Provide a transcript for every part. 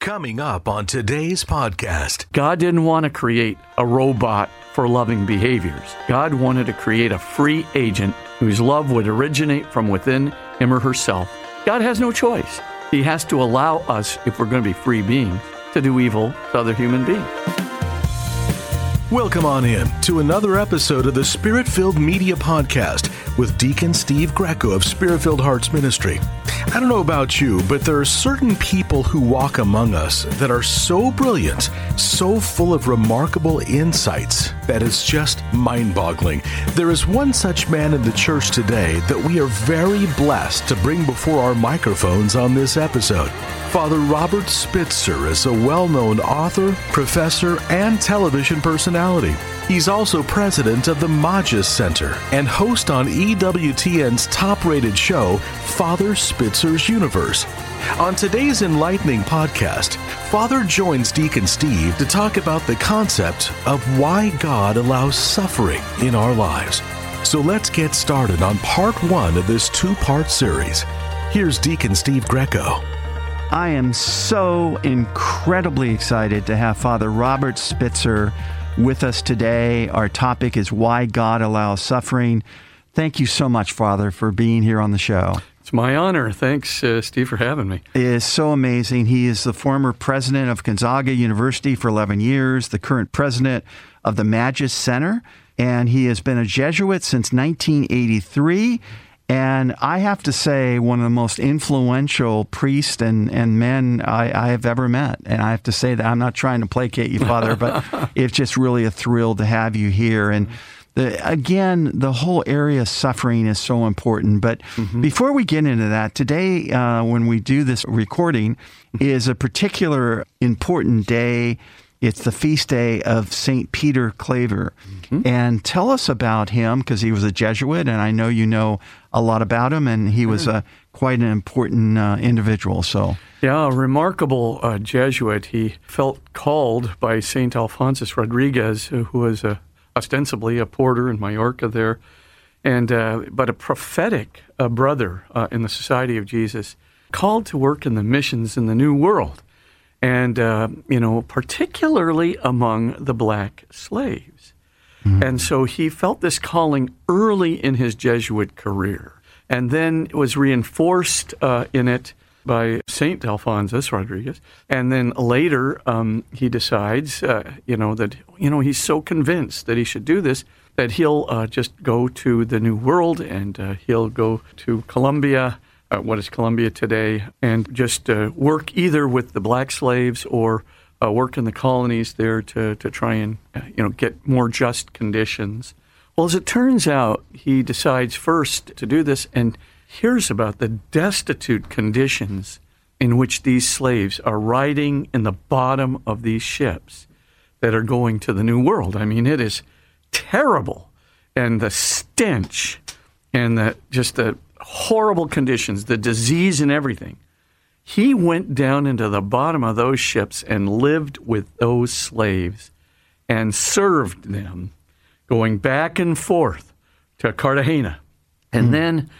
Coming up on today's podcast, God didn't want to create a robot for loving behaviors. God wanted to create a free agent whose love would originate from within him or herself. God has no choice. He has to allow us, if we're going to be free beings, to do evil to other human beings. Welcome on in to another episode of the Spirit Filled Media Podcast with Deacon Steve Greco of Spirit Filled Hearts Ministry. I don't know about you, but there are certain people who walk among us that are so brilliant, so full of remarkable insights, that it's just mind boggling. There is one such man in the church today that we are very blessed to bring before our microphones on this episode. Father Robert Spitzer is a well known author, professor, and television personality. He's also president of the Magis Center and host on EWTN's top rated show, Father Spitzer's Universe. On today's enlightening podcast, Father joins Deacon Steve to talk about the concept of why God allows suffering in our lives. So let's get started on part one of this two part series. Here's Deacon Steve Greco. I am so incredibly excited to have Father Robert Spitzer with us today. Our topic is why God allows suffering. Thank you so much, Father, for being here on the show. It's my honor. Thanks, uh, Steve, for having me. It is so amazing. He is the former president of Gonzaga University for 11 years, the current president of the Magis Center, and he has been a Jesuit since 1983 and I have to say, one of the most influential priests and, and men I, I, have ever met. And I have to say that I'm not trying to placate you, Father, but it's just really a thrill to have you here. And the, again, the whole area of suffering is so important. But mm-hmm. before we get into that, today, uh, when we do this recording, is a particular important day it's the feast day of St. Peter Claver. Mm-hmm. And tell us about him because he was a Jesuit, and I know you know a lot about him, and he was a, quite an important uh, individual. So, yeah, a remarkable uh, Jesuit. He felt called by St. Alphonsus Rodriguez, who was a, ostensibly a porter in Majorca there, and uh, but a prophetic uh, brother uh, in the Society of Jesus, called to work in the missions in the New World and uh, you know, particularly among the black slaves. Mm-hmm. And so he felt this calling early in his Jesuit career, and then was reinforced uh, in it by Saint Alphonsus Rodriguez, and then later um, he decides, uh, you know, that you know he's so convinced that he should do this that he'll uh, just go to the New World and uh, he'll go to Colombia uh, what is Colombia today, and just uh, work either with the black slaves or uh, work in the colonies there to, to try and uh, you know get more just conditions. Well, as it turns out, he decides first to do this and hears about the destitute conditions in which these slaves are riding in the bottom of these ships that are going to the New World. I mean, it is terrible, and the stench and the just the horrible conditions, the disease and everything. He went down into the bottom of those ships and lived with those slaves and served them, going back and forth to Cartagena. And mm. then,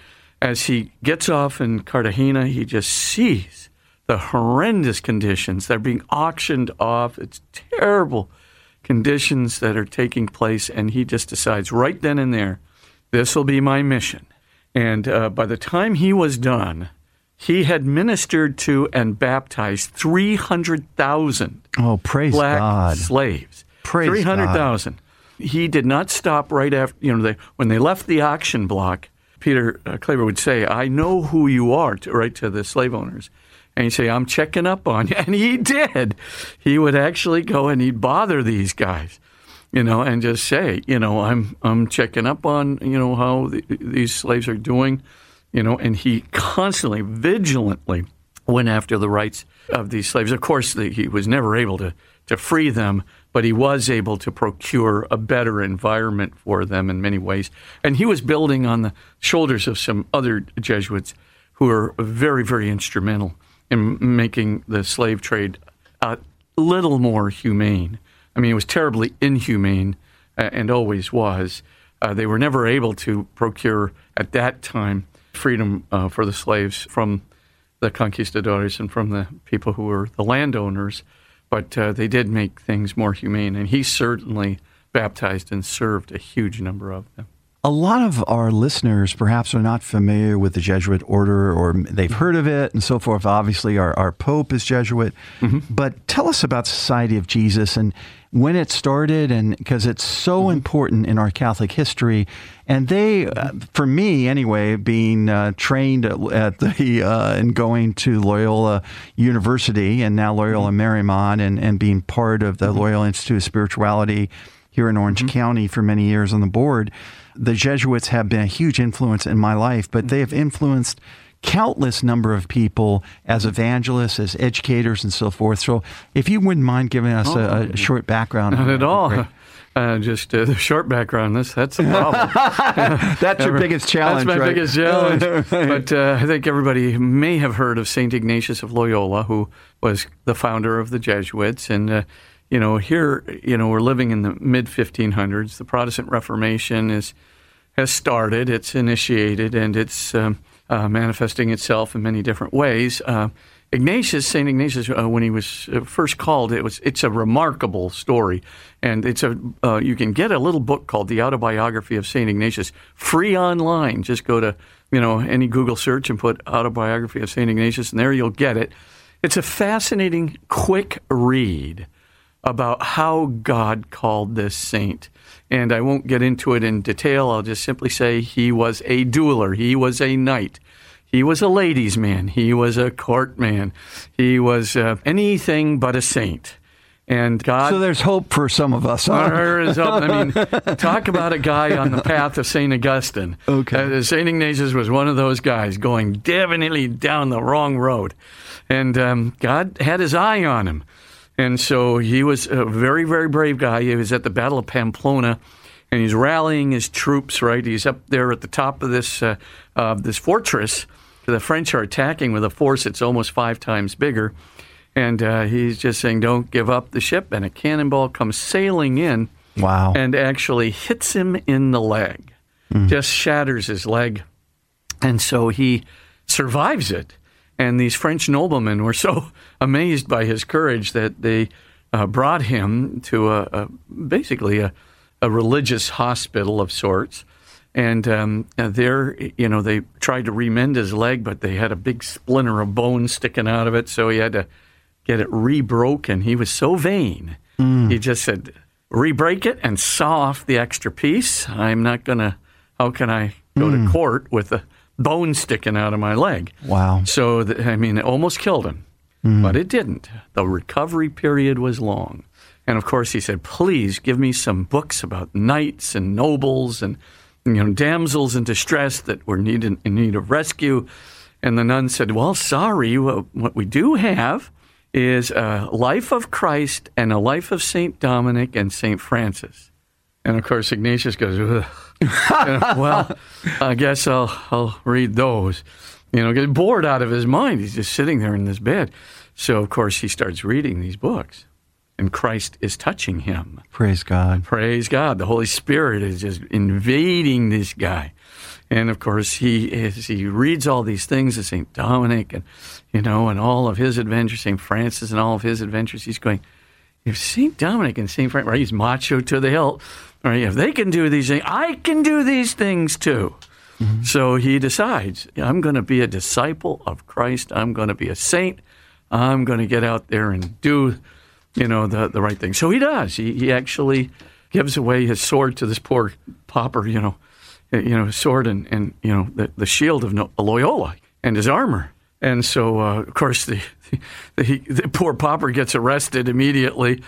as he gets off in Cartagena, he just sees the horrendous conditions They're being auctioned off. It's terrible conditions that are taking place. And he just decides right then and there, this will be my mission. And uh, by the time he was done, he had ministered to and baptized 300,000 oh, praise black God. slaves. Praise 300,000. He did not stop right after, you know, they, when they left the auction block, Peter uh, Claver would say, I know who you are, to, right to the slave owners. And he'd say, I'm checking up on you. And he did. He would actually go and he'd bother these guys you know, and just say, you know, I'm I'm checking up on you know how the, these slaves are doing, you know, and he constantly, vigilantly went after the rights of these slaves. Of course, the, he was never able to, to free them, but he was able to procure a better environment for them in many ways. And he was building on the shoulders of some other Jesuits who were very, very instrumental in making the slave trade a little more humane. I mean, it was terribly inhumane uh, and always was. Uh, they were never able to procure at that time freedom uh, for the slaves from the conquistadores and from the people who were the landowners, but uh, they did make things more humane. And he certainly baptized and served a huge number of them. A lot of our listeners perhaps are not familiar with the Jesuit order or they've heard of it and so forth. Obviously, our, our Pope is Jesuit. Mm-hmm. But tell us about Society of Jesus and when it started, and because it's so mm-hmm. important in our Catholic history. And they, uh, for me anyway, being uh, trained at the uh, and going to Loyola University and now Loyola mm-hmm. Marymount and, and being part of the mm-hmm. Loyola Institute of Spirituality here in Orange mm-hmm. County for many years on the board the Jesuits have been a huge influence in my life, but they have influenced countless number of people as evangelists, as educators, and so forth. So, if you wouldn't mind giving us oh, a, a, short background, not at all. Uh, just uh, the short background. This that's the problem. that's your biggest challenge. That's my right? biggest challenge. but uh, I think everybody may have heard of Saint Ignatius of Loyola, who was the founder of the Jesuits, and uh, you know, here, you know, we're living in the mid 1500s. The Protestant Reformation is has started. It's initiated, and it's um, uh, manifesting itself in many different ways. Uh, Ignatius, Saint Ignatius, uh, when he was uh, first called, it was it's a remarkable story, and it's a uh, you can get a little book called the Autobiography of Saint Ignatius free online. Just go to you know any Google search and put Autobiography of Saint Ignatius, and there you'll get it. It's a fascinating, quick read about how God called this saint. And I won't get into it in detail. I'll just simply say he was a dueler, he was a knight. He was a ladies' man. He was a court man. He was uh, anything but a saint. And God. So there's hope for some of us. Huh? There is hope. I mean, talk about a guy on the path of St. Augustine. Okay. Uh, St. Ignatius was one of those guys going definitely down the wrong road. And um, God had his eye on him. And so he was a very, very brave guy. He was at the Battle of Pamplona, and he's rallying his troops. Right, he's up there at the top of this uh, uh, this fortress. The French are attacking with a force that's almost five times bigger, and uh, he's just saying, "Don't give up the ship." And a cannonball comes sailing in, wow, and actually hits him in the leg, mm. just shatters his leg, and so he survives it. And these French noblemen were so amazed by his courage that they uh, brought him to a, a basically a, a, religious hospital of sorts. And um, there, you know, they tried to remend his leg, but they had a big splinter of bone sticking out of it, so he had to get it rebroken. He was so vain. Mm. He just said, "Rebreak it and saw off the extra piece. I'm not gonna. How can I go mm. to court with a bone sticking out of my leg. Wow. So, the, I mean, it almost killed him, mm. but it didn't. The recovery period was long. And of course, he said, please give me some books about knights and nobles and you know, damsels in distress that were need, in need of rescue. And the nun said, well, sorry, what we do have is a life of Christ and a life of St. Dominic and St. Francis. And of course, Ignatius goes, well, I guess I'll I'll read those. You know, get bored out of his mind. He's just sitting there in this bed. So of course he starts reading these books, and Christ is touching him. Praise God. Praise God. The Holy Spirit is just invading this guy. And of course, he is, he reads all these things of St. Dominic and, you know, and all of his adventures, St. Francis and all of his adventures. He's going, if St. Dominic and St. Francis, right, he's macho to the hilt. Right? If they can do these things, I can do these things too. Mm-hmm. So he decides, I'm going to be a disciple of Christ. I'm going to be a saint. I'm going to get out there and do, you know, the, the right thing. So he does. He, he actually gives away his sword to this poor pauper, you know, you know, his sword and, and you know, the, the shield of Loyola and his armor. And so, uh, of course, the, the, the poor pauper gets arrested immediately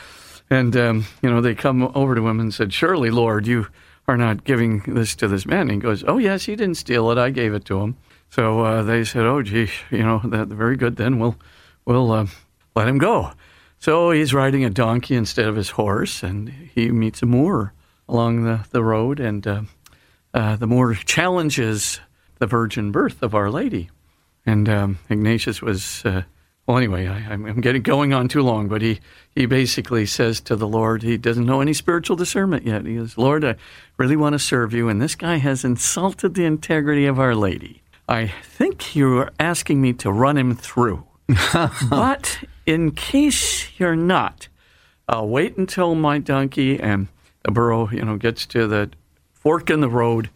and, um, you know, they come over to him and said, Surely, Lord, you are not giving this to this man. And he goes, Oh, yes, he didn't steal it. I gave it to him. So uh, they said, "Oh, gee, you know, that very good. Then we'll we'll uh, let him go." So he's riding a donkey instead of his horse, and he meets a Moor along the, the road, and uh, uh, the Moor challenges the virgin birth of Our Lady. And um, Ignatius was, uh, well, anyway, I, am getting going on too long, but he, he basically says to the Lord, he doesn't know any spiritual discernment yet. He says, Lord, I really want to serve you, and this guy has insulted the integrity of Our Lady. I think you're asking me to run him through. but in case you're not, I'll wait until my donkey and the burro, you know, gets to the fork in the road.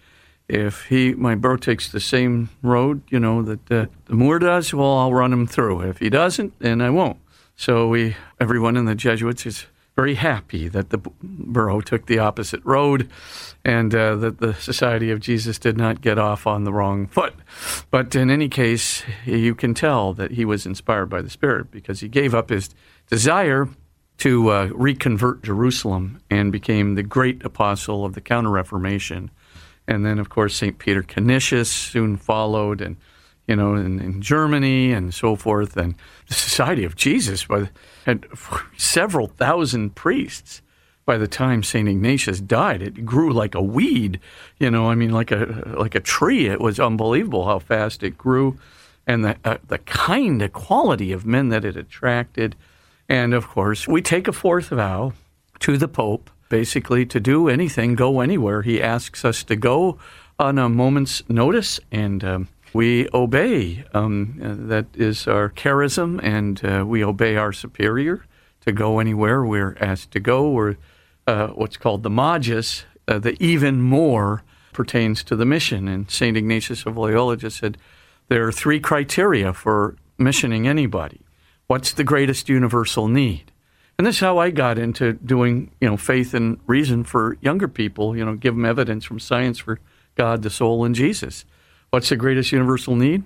If he, my burro takes the same road, you know, that uh, the Moor does, well, I'll run him through. If he doesn't, then I won't. So we, everyone in the Jesuits is very happy that the burro took the opposite road and uh, that the Society of Jesus did not get off on the wrong foot. But in any case, you can tell that he was inspired by the Spirit because he gave up his desire to uh, reconvert Jerusalem and became the great apostle of the Counter Reformation. And then, of course, St. Peter Canisius soon followed, and you know, in, in Germany and so forth. And the Society of Jesus had several thousand priests by the time Saint Ignatius died. It grew like a weed, you know. I mean, like a like a tree. It was unbelievable how fast it grew, and the uh, the kind of quality of men that it attracted. And of course, we take a fourth vow to the Pope, basically to do anything, go anywhere. He asks us to go on a moment's notice, and um, we obey. Um, that is our charism, and uh, we obey our superior to go anywhere we're asked to go. We're uh, what's called the Magis, uh, the even more pertains to the mission. And St. Ignatius of Loyola just said there are three criteria for missioning anybody. What's the greatest universal need? And this is how I got into doing, you know, faith and reason for younger people, you know, give them evidence from science for God, the soul, and Jesus. What's the greatest universal need?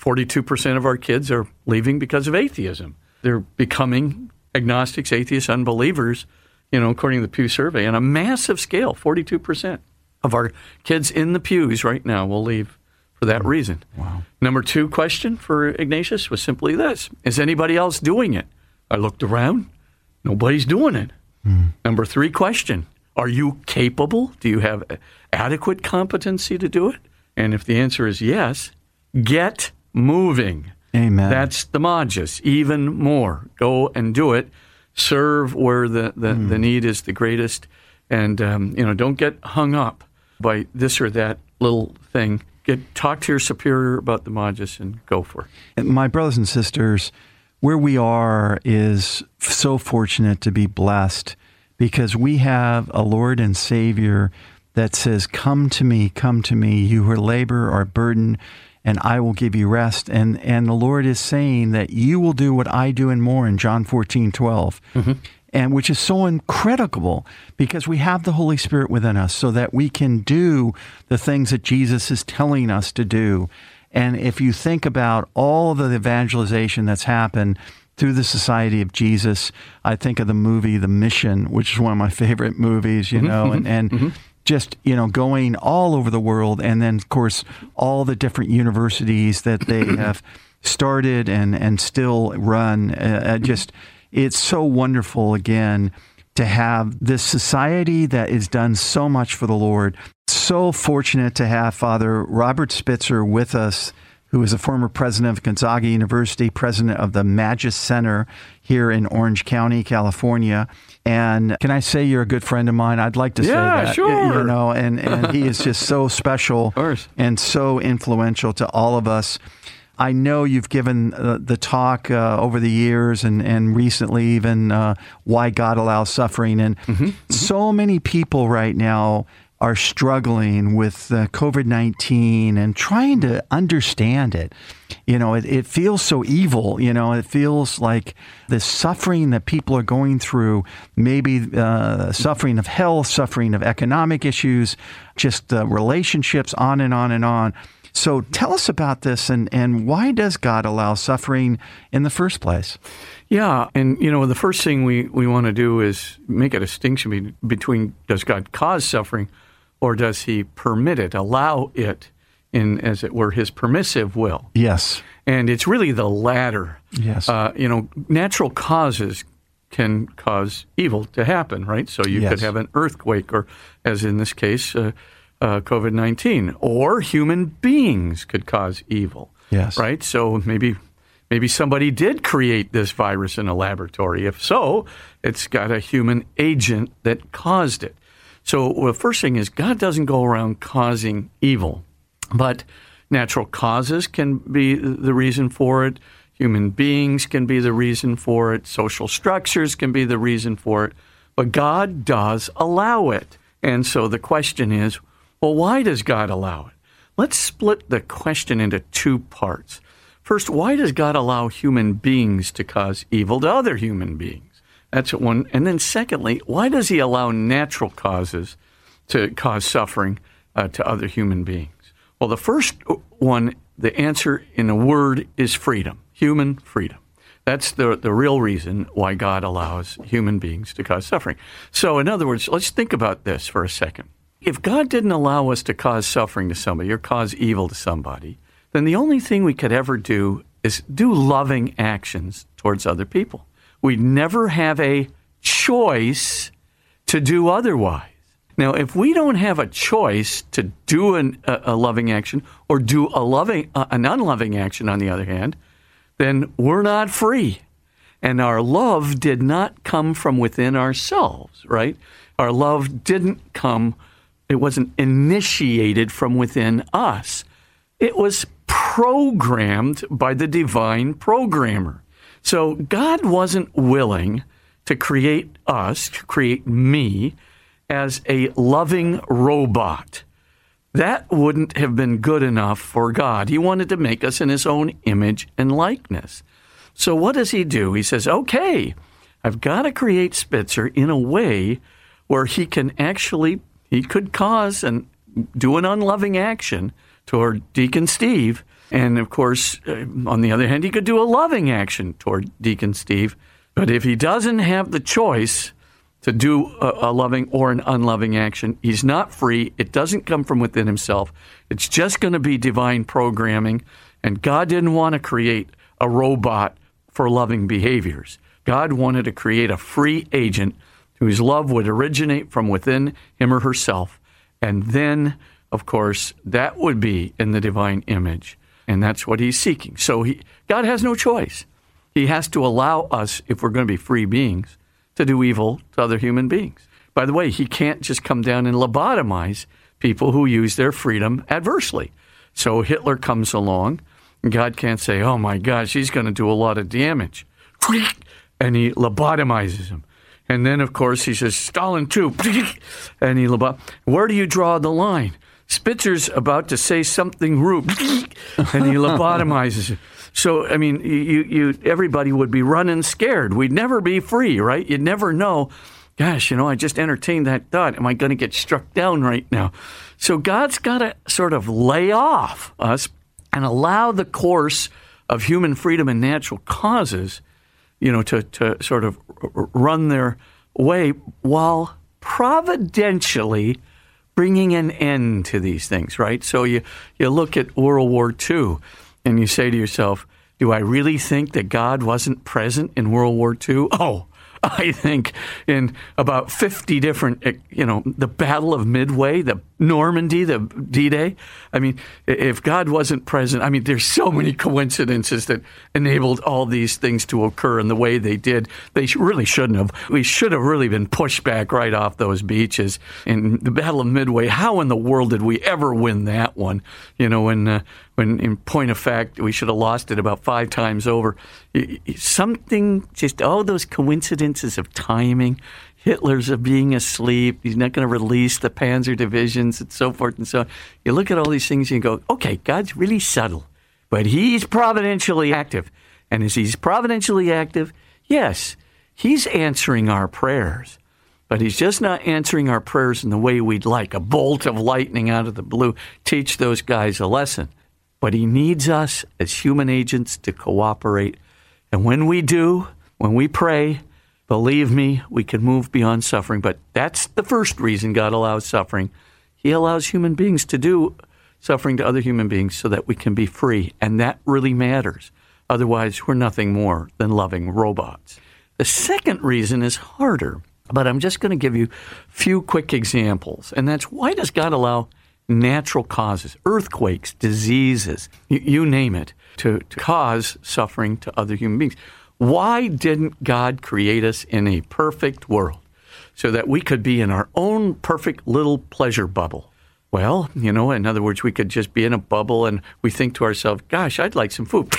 42% of our kids are leaving because of atheism. They're becoming agnostics, atheists, unbelievers, you know, according to the Pew survey, on a massive scale, 42% of our kids in the pews right now will leave for that reason. Wow. Number two question for Ignatius was simply this Is anybody else doing it? I looked around, nobody's doing it. Mm. Number three question Are you capable? Do you have adequate competency to do it? And if the answer is yes, get moving. Amen. That's the Magis. Even more. Go and do it. Serve where the, the, mm. the need is the greatest. And, um, you know, don't get hung up by this or that little thing. Get Talk to your superior about the Magis and go for it. My brothers and sisters, where we are is so fortunate to be blessed because we have a Lord and Savior that says, Come to me, come to me, you who labor or burden, and I will give you rest. And and the Lord is saying that you will do what I do and more in John 14, 12. Mm-hmm. And which is so incredible because we have the Holy Spirit within us so that we can do the things that Jesus is telling us to do. And if you think about all the evangelization that's happened through the Society of Jesus, I think of the movie The Mission, which is one of my favorite movies, you mm-hmm, know, and, mm-hmm. and mm-hmm. just you know going all over the world. And then of course all the different universities that they have started and and still run. Uh, uh, just it's so wonderful again to have this society that is done so much for the Lord so fortunate to have father Robert Spitzer with us who is a former president of Gonzaga University, president of the Magis Center here in Orange County, California. And can I say you're a good friend of mine? I'd like to yeah, say that. Yeah, sure. You know, and, and he is just so special and so influential to all of us. I know you've given uh, the talk uh, over the years and, and recently even uh, why God allows suffering. And mm-hmm, mm-hmm. so many people right now are struggling with uh, COVID 19 and trying to understand it. You know, it, it feels so evil. You know, it feels like the suffering that people are going through, maybe uh, suffering of health, suffering of economic issues, just uh, relationships, on and on and on. So tell us about this and, and why does God allow suffering in the first place? Yeah, and you know the first thing we, we want to do is make a distinction be, between does God cause suffering or does he permit it, allow it? in, as it were, his permissive will. Yes. And it's really the latter. Yes. Uh, you know, natural causes can cause evil to happen, right? So you Yes. could have an earthquake, or as in this case, uh, uh, COVID 19, or human beings could cause evil. Yes. Right? So maybe. Maybe somebody did create this virus in a laboratory. If so, it's got a human agent that caused it. So the first thing is God doesn't go around causing evil, but natural causes can be the reason for it. Human beings can be the reason for it. Social structures can be the reason for it. But God does allow it. And so the question is, well, why does God allow it? Let's split the question into two parts. First, why does God allow human beings to cause evil to other human beings? That's one. And then, secondly, why does He allow natural causes to cause suffering uh, to other human beings? Well, the first one, the answer in a word is freedom, human freedom. That's the, the real reason why God allows human beings to cause suffering. So, in other words, let's think about this for a second. If God didn't allow us to cause suffering to somebody or cause evil to somebody, then the only thing we could ever do is do loving actions towards other people. We'd never have a choice to do otherwise. Now, if we don't have a choice to do an, a, a loving action or do a loving, uh, an unloving action, on the other hand, then we're not free. And our love did not come from within ourselves, right? Our love didn't come, it wasn't initiated from within us. It was programmed by the divine programmer. So God wasn't willing to create us, to create me, as a loving robot. That wouldn't have been good enough for God. He wanted to make us in his own image and likeness. So what does he do? He says, okay, I've got to create Spitzer in a way where he can actually, he could cause and do an unloving action toward Deacon Steve. And of course, uh, on the other hand, he could do a loving action toward Deacon Steve. But if he doesn't have the choice to do a, a loving or an unloving action, he's not free. It doesn't come from within himself. It's just going to be divine programming. And God didn't want to create a robot for loving behaviors. God wanted to create a free agent whose love would originate from within him or herself. And then, of course, that would be in the divine image. And that's what he's seeking. So he, God has no choice. He has to allow us, if we're going to be free beings, to do evil to other human beings. By the way, he can't just come down and lobotomize people who use their freedom adversely. So Hitler comes along, and God can't say, oh my gosh, he's going to do a lot of damage. And he lobotomizes him. And then, of course, he says, Stalin too. And he lobot. Where do you draw the line? Spitzer's about to say something rude, and he lobotomizes him. So, I mean, you, you, everybody would be running scared. We'd never be free, right? You'd never know. Gosh, you know, I just entertained that thought. Am I going to get struck down right now? So God's got to sort of lay off us and allow the course of human freedom and natural causes, you know, to, to sort of run their way while providentially bringing an end to these things, right? So you, you look at World War II and you say to yourself, do I really think that God wasn't present in World War II? Oh, I think in about 50 different, eh, you know, the Battle of Midway, the Normandy, the D Day. I mean, if God wasn't present, I mean, there's so many coincidences that enabled all these things to occur in the way they did. They really shouldn't have. We should have really been pushed back right off those beaches. In the Battle of Midway, how in the world did we ever win that one? You know, when, uh, when in point of fact, we should have lost it about five times over. Something, just all those coincidences of timing. Hitler's being asleep. He's not going to release the Panzer divisions and so forth and so on. You look at all these things and you go, okay, God's really subtle, but he's providentially active. And as he's providentially active, yes, he's answering our prayers, but he's just not answering our prayers in the way we'd like a bolt of lightning out of the blue. Teach those guys a lesson. But he needs us as human agents to cooperate. And when we do, when we pray, Believe me, we can move beyond suffering, but that's the first reason God allows suffering. He allows human beings to do suffering to other human beings so that we can be free. And that really matters. Otherwise, we're nothing more than loving robots. The second reason is harder, but I'm just going to give you a few quick examples. And that's why does God allow natural causes, earthquakes, diseases, you, you name it, to, to cause suffering to other human beings? Why didn't God create us in a perfect world so that we could be in our own perfect little pleasure bubble? Well, you know, in other words, we could just be in a bubble and we think to ourselves, gosh, I'd like some food.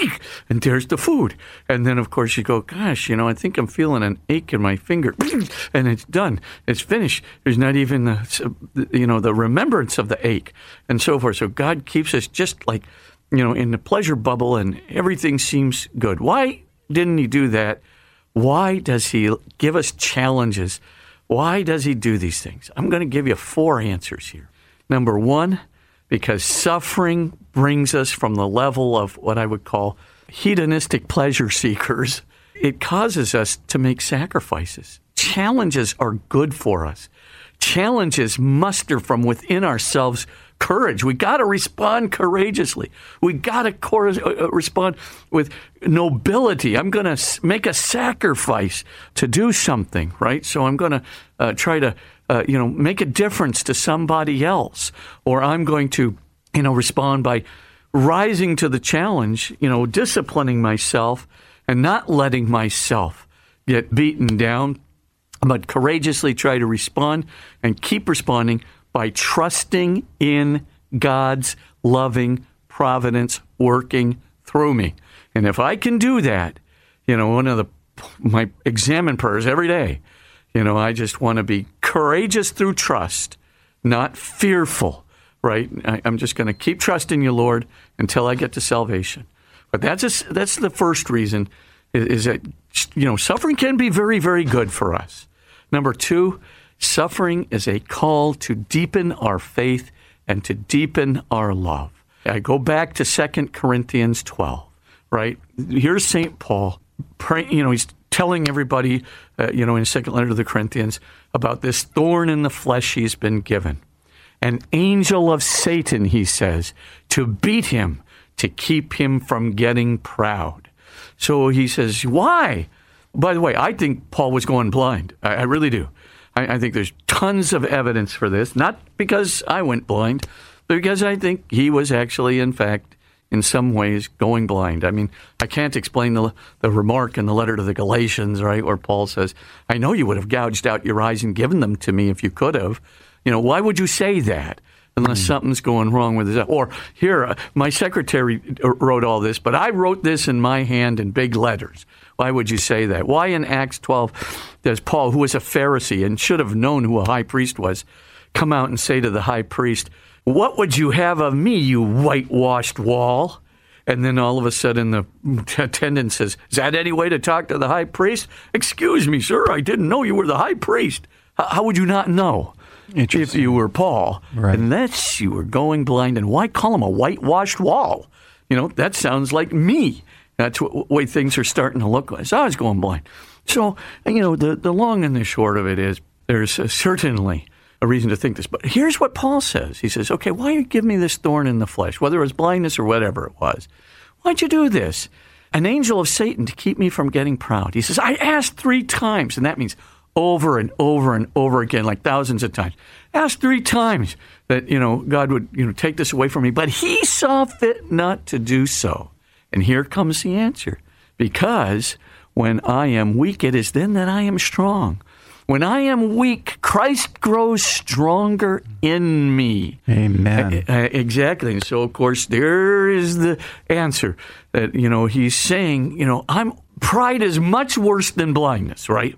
And there's the food. And then, of course, you go, gosh, you know, I think I'm feeling an ache in my finger. And it's done. It's finished. There's not even, the, you know, the remembrance of the ache and so forth. So God keeps us just like, you know, in the pleasure bubble and everything seems good. Why didn't He do that? Why does He give us challenges? Why does He do these things? I'm going to give you four answers here. Number one, because suffering brings us from the level of what I would call hedonistic pleasure seekers. It causes us to make sacrifices. Challenges are good for us. Challenges muster from within ourselves courage. We got to respond courageously. We got to cor- uh, respond with nobility. I'm going to make a sacrifice to do something, right? So I'm going to uh, try to uh, you know, make a difference to somebody else, or I'm going to, you know, respond by rising to the challenge, you know, disciplining myself and not letting myself get beaten down, but courageously try to respond and keep responding by trusting in God's loving providence working through me. And if I can do that, you know, one of the my examine prayers every day you know, I just want to be courageous through trust, not fearful, right? I, am just going to keep trusting you, Lord, until I get to salvation. But that's a, that's the first reason is, is that you know suffering can be very very good for us. Number two, suffering is a call to deepen our faith and to deepen our love. I go back to 2 Corinthians 12, right? Here's St. Paul praying, you know, he's telling everybody, uh, you know, in second letter to the Corinthians about this thorn in the flesh he's been given. An angel of Satan, he says, to beat him, to keep him from getting proud. So he says, why? By the way, I think Paul was going blind. I, I really do. I, I think there's tons of evidence for this, not because I went blind, but because I think he was actually, in fact, in some ways going blind. I mean, I can't explain the, the remark in the letter to the Galatians, right, where Paul says, I know you would have gouged out your eyes and given them to me if you could have. You know, why would you say that? Unless mm. something's going wrong with it. Or here, uh, my secretary wrote all this, but I wrote this in my hand in big letters. Why would you say that? Why in Acts 12 does Paul, who was a Pharisee and should have known who a high priest was, come out and say to the high priest, what would you have of me, you whitewashed wall? And then all of a sudden the attendant says, Is that any way to talk to the high priest? Excuse me, sir, I didn't know you were the high priest. How would you not know if you were Paul? Right. Unless you were going blind. And why call him a whitewashed wall? You know, that sounds like me. That's what way things are starting to look like. So I was going blind. So, you know, the, the long and the short of it is there's certainly a reason to think this. But here's what Paul says. He says, okay, why you give me this thorn in the flesh, whether it was blindness or whatever it was? Why'd you do this? An angel of Satan to keep me from getting proud. He says, I asked three times, and that means over and over and over again, like thousands of times. Asked three times that, you know, God would, you know, take this away from me, but he saw fit not to do so. And here comes the answer. Because when I am weak, it is then that I am strong. When I am weak, Christ grows stronger in me. Amen. Exactly. And so, of course, there is the answer that, you know, he's saying, you know, I'm pride is much worse than blindness, right?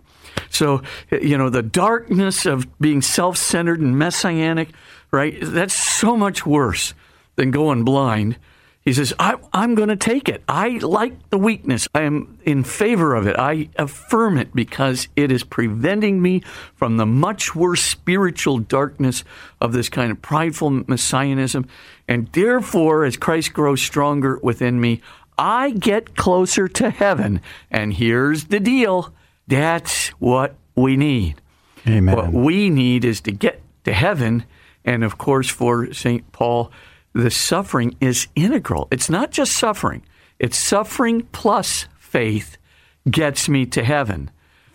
So, you know, the darkness of being self centered and messianic, right? That's so much worse than going blind. He says, I, am going to take it. I like the weakness. I am in favor of it. I affirm it because it is preventing me from the much worse spiritual darkness of this kind of prideful messianism. And therefore, as Christ grows stronger within me, I get closer to heaven. And here's the deal that's what we need. Amen. What we need is to get to heaven. And of course, for St. Paul, the suffering is integral. It's not just suffering, it's suffering plus faith gets me to heaven.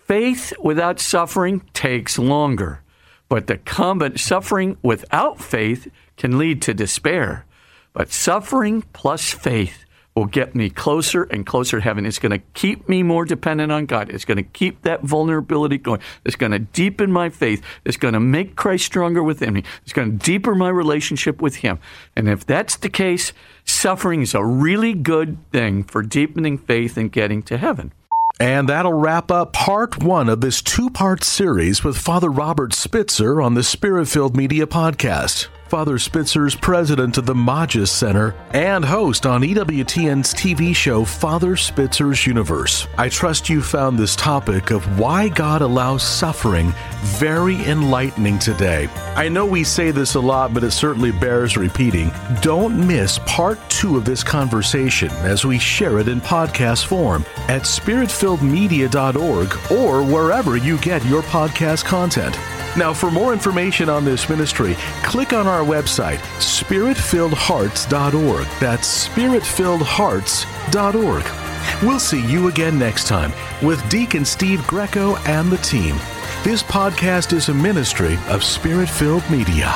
Faith without suffering takes longer, but the combat suffering without faith can lead to despair. But suffering plus faith will get me closer and closer to heaven. It's going to keep me more dependent on God. It's going to keep that vulnerability going. It's going to deepen my faith. It's going to make Christ stronger within me. It's going to deepen my relationship with Him. And if that's the case, suffering is a really good thing for deepening faith and getting to heaven. And that'll wrap up part one of this two part series with Father Robert Spitzer on the Spirit Filled Media Podcast. Father Spitzer's president of the Magis Center and host on EWTN's TV show Father Spitzer's Universe. I trust you found this topic of why God allows suffering very enlightening today. I know we say this a lot, but it certainly bears repeating. Don't miss part two of this conversation as we share it in podcast form at spiritfilledmedia.org or wherever you get your podcast content. Now, for more information on this ministry, click on our website, spiritfilledhearts.org. That's spiritfilledhearts.org. We'll see you again next time with Deacon Steve Greco and the team. This podcast is a ministry of Spirit Filled Media.